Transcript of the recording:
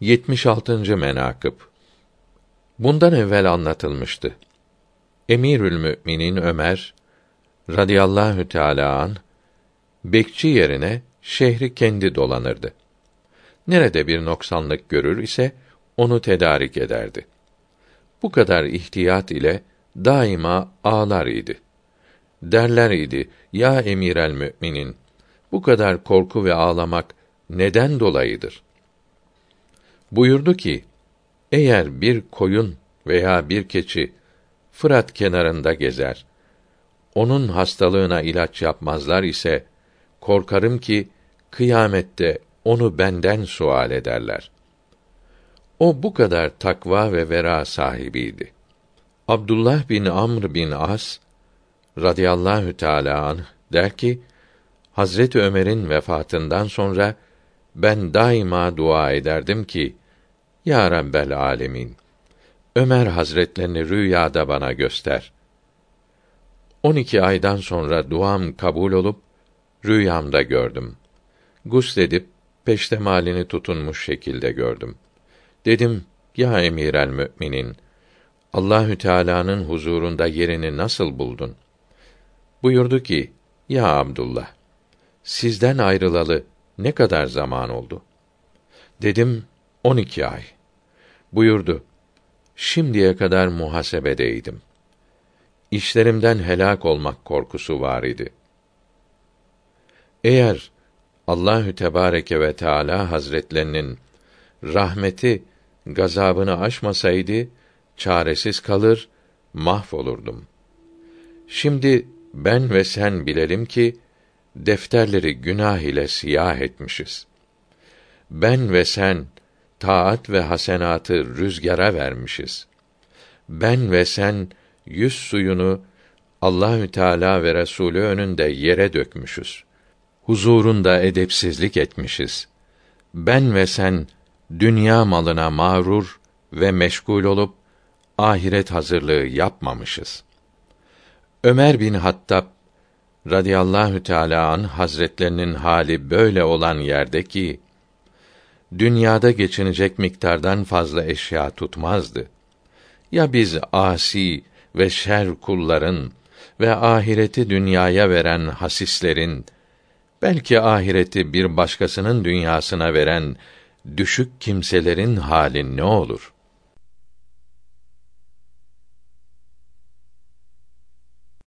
76. menakıb Bundan evvel anlatılmıştı. Emirül Müminin Ömer radıyallahu teala an bekçi yerine şehri kendi dolanırdı. Nerede bir noksanlık görür ise onu tedarik ederdi. Bu kadar ihtiyat ile daima ağlar idi. Derler idi, ya emir müminin, bu kadar korku ve ağlamak neden dolayıdır? Buyurdu ki, eğer bir koyun veya bir keçi Fırat kenarında gezer, onun hastalığına ilaç yapmazlar ise, korkarım ki, kıyamette onu benden sual ederler. O bu kadar takva ve vera sahibiydi. Abdullah bin Amr bin As radıyallahu teala anh der ki Hazreti Ömer'in vefatından sonra ben daima dua ederdim ki Ya Rabbel alemin Ömer Hazretlerini rüyada bana göster. 12 aydan sonra duam kabul olup rüyamda gördüm. Gusledip peştemalini tutunmuş şekilde gördüm. Dedim, ya emir el müminin, Allahü Teala'nın huzurunda yerini nasıl buldun? Buyurdu ki, ya Abdullah, sizden ayrılalı ne kadar zaman oldu? Dedim, on iki ay. Buyurdu, şimdiye kadar muhasebedeydim. İşlerimden helak olmak korkusu var idi. Eğer Allahü Tebareke ve Teala Hazretlerinin rahmeti gazabını aşmasaydı çaresiz kalır, mahvolurdum. Şimdi ben ve sen bilelim ki defterleri günah ile siyah etmişiz. Ben ve sen taat ve hasenatı rüzgara vermişiz. Ben ve sen yüz suyunu Allahü Teala ve Resulü önünde yere dökmüşüz. Huzurunda edepsizlik etmişiz. Ben ve sen dünya malına mağrur ve meşgul olup ahiret hazırlığı yapmamışız. Ömer bin Hattab radıyallahu teala an hazretlerinin hali böyle olan yerde ki dünyada geçinecek miktardan fazla eşya tutmazdı. Ya biz asi ve şer kulların ve ahireti dünyaya veren hasislerin belki ahireti bir başkasının dünyasına veren düşük kimselerin hali ne olur?'